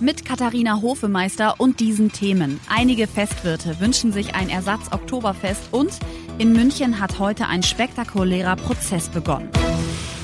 Mit Katharina Hofemeister und diesen Themen. Einige Festwirte wünschen sich ein Ersatz-Oktoberfest und in München hat heute ein spektakulärer Prozess begonnen.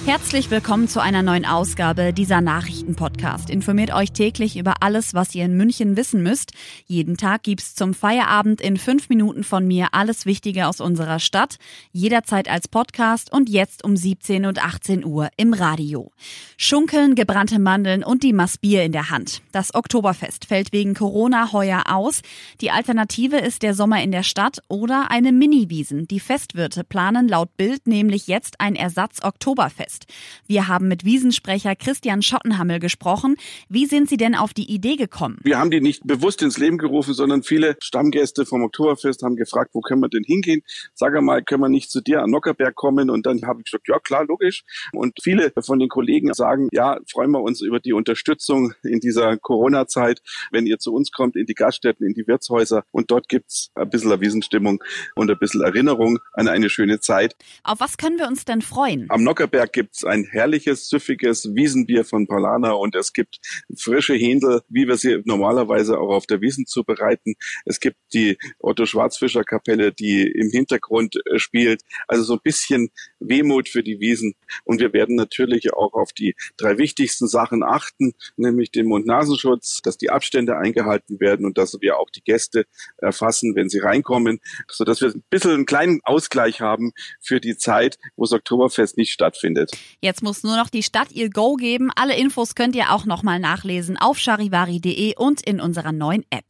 Herzlich willkommen zu einer neuen Ausgabe dieser Nachrichtenpodcast. Informiert euch täglich über alles, was ihr in München wissen müsst. Jeden Tag gibt's zum Feierabend in fünf Minuten von mir alles Wichtige aus unserer Stadt. Jederzeit als Podcast und jetzt um 17 und 18 Uhr im Radio. Schunkeln, gebrannte Mandeln und die Massbier in der Hand. Das Oktoberfest fällt wegen Corona heuer aus. Die Alternative ist der Sommer in der Stadt oder eine Mini-Wiesen. Die Festwirte planen laut Bild nämlich jetzt ein Ersatz-Oktoberfest ist. Wir haben mit Wiesensprecher Christian Schottenhammel gesprochen. Wie sind Sie denn auf die Idee gekommen? Wir haben die nicht bewusst ins Leben gerufen, sondern viele Stammgäste vom Oktoberfest haben gefragt, wo können wir denn hingehen? Sag einmal, können wir nicht zu dir an Nockerberg kommen? Und dann habe ich gesagt, ja klar, logisch. Und viele von den Kollegen sagen, ja, freuen wir uns über die Unterstützung in dieser Corona-Zeit, wenn ihr zu uns kommt, in die Gaststätten, in die Wirtshäuser. Und dort gibt's ein bisschen Wiesenstimmung und ein bisschen Erinnerung an eine schöne Zeit. Auf was können wir uns denn freuen? Am Nockerberg gibt gibt's ein herrliches, süffiges Wiesenbier von Paulana und es gibt frische Händel, wie wir sie normalerweise auch auf der Wiesen zubereiten. Es gibt die Otto Schwarzfischer Kapelle, die im Hintergrund äh, spielt. Also so ein bisschen Wehmut für die Wiesen. Und wir werden natürlich auch auf die drei wichtigsten Sachen achten, nämlich den Mund-Nasenschutz, dass die Abstände eingehalten werden und dass wir auch die Gäste erfassen, wenn sie reinkommen, so dass wir ein bisschen einen kleinen Ausgleich haben für die Zeit, wo das Oktoberfest nicht stattfindet. Jetzt muss nur noch die Stadt ihr Go geben. Alle Infos könnt ihr auch nochmal nachlesen auf charivari.de und in unserer neuen App.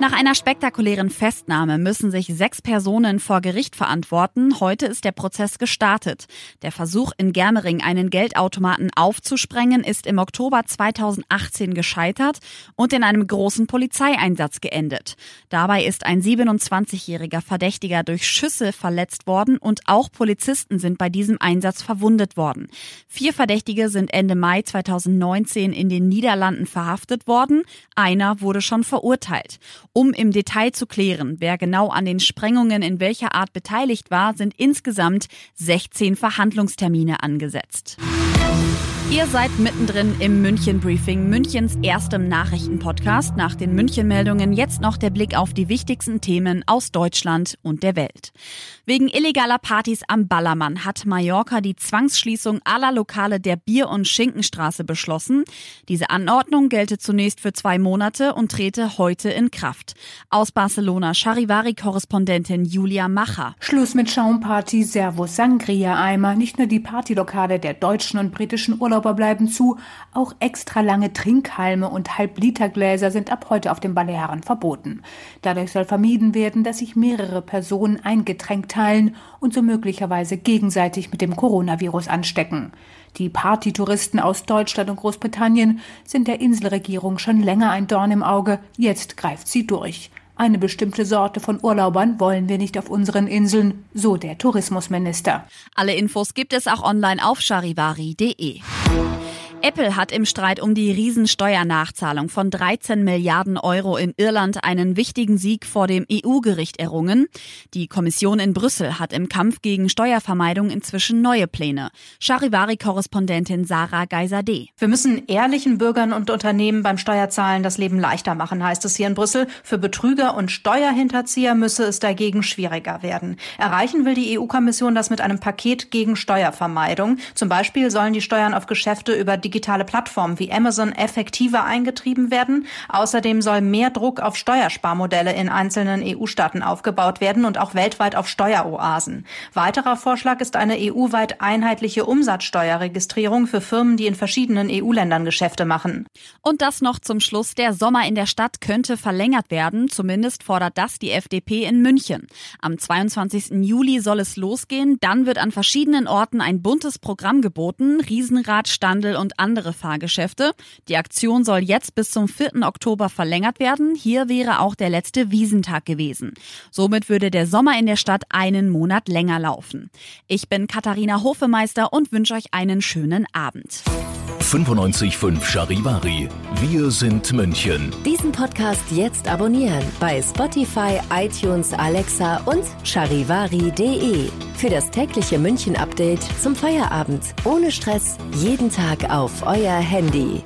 Nach einer spektakulären Festnahme müssen sich sechs Personen vor Gericht verantworten. Heute ist der Prozess gestartet. Der Versuch in Germering einen Geldautomaten aufzusprengen ist im Oktober 2018 gescheitert und in einem großen Polizeieinsatz geendet. Dabei ist ein 27-jähriger Verdächtiger durch Schüsse verletzt worden und auch Polizisten sind bei diesem Einsatz verwundet worden. Vier Verdächtige sind Ende Mai 2019 in den Niederlanden verhaftet worden. Einer wurde schon verurteilt. Um im Detail zu klären, wer genau an den Sprengungen in welcher Art beteiligt war, sind insgesamt 16 Verhandlungstermine angesetzt. Ihr seid mittendrin im München Briefing, Münchens erstem Nachrichtenpodcast. Nach den München-Meldungen jetzt noch der Blick auf die wichtigsten Themen aus Deutschland und der Welt. Wegen illegaler Partys am Ballermann hat Mallorca die Zwangsschließung aller Lokale der Bier- und Schinkenstraße beschlossen. Diese Anordnung gelte zunächst für zwei Monate und trete heute in Kraft. Aus Barcelona Charivari-Korrespondentin Julia Macher. Schluss mit Schaumparty, Servus, Sangria-Eimer. Nicht nur die Partylokale der deutschen und britischen Urlauber bleiben zu, auch extra lange Trinkhalme und Halblitergläser sind ab heute auf den Balearen verboten. Dadurch soll vermieden werden, dass sich mehrere Personen ein Getränk teilen und so möglicherweise gegenseitig mit dem Coronavirus anstecken. Die Partytouristen aus Deutschland und Großbritannien sind der Inselregierung schon länger ein Dorn im Auge, jetzt greift sie durch. Eine bestimmte Sorte von Urlaubern wollen wir nicht auf unseren Inseln, so der Tourismusminister. Alle Infos gibt es auch online auf charivari.de. Apple hat im Streit um die Riesensteuernachzahlung von 13 Milliarden Euro in Irland einen wichtigen Sieg vor dem EU-Gericht errungen. Die Kommission in Brüssel hat im Kampf gegen Steuervermeidung inzwischen neue Pläne. Charivari-Korrespondentin Sarah Geiser-D. Wir müssen ehrlichen Bürgern und Unternehmen beim Steuerzahlen das Leben leichter machen, heißt es hier in Brüssel. Für Betrüger und Steuerhinterzieher müsse es dagegen schwieriger werden. Erreichen will die EU-Kommission das mit einem Paket gegen Steuervermeidung. Zum Beispiel sollen die Steuern auf Geschäfte über die digitale Plattformen wie Amazon effektiver eingetrieben werden. Außerdem soll mehr Druck auf Steuersparmodelle in einzelnen EU-Staaten aufgebaut werden und auch weltweit auf Steueroasen. Weiterer Vorschlag ist eine EU-weit einheitliche Umsatzsteuerregistrierung für Firmen, die in verschiedenen EU-Ländern Geschäfte machen. Und das noch zum Schluss. Der Sommer in der Stadt könnte verlängert werden. Zumindest fordert das die FDP in München. Am 22. Juli soll es losgehen. Dann wird an verschiedenen Orten ein buntes Programm geboten. Riesenrad, Standel und andere Fahrgeschäfte. Die Aktion soll jetzt bis zum 4. Oktober verlängert werden. Hier wäre auch der letzte Wiesentag gewesen. Somit würde der Sommer in der Stadt einen Monat länger laufen. Ich bin Katharina Hofemeister und wünsche euch einen schönen Abend. 95.5 Charivari. Wir sind München. Diesen Podcast jetzt abonnieren bei Spotify, iTunes, Alexa und charivari.de. Für das tägliche München-Update zum Feierabend. Ohne Stress. Jeden Tag auf euer Handy.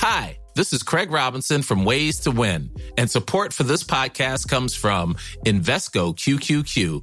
Hi, this is Craig Robinson from Ways to Win, and support for this podcast comes from Invesco QQQ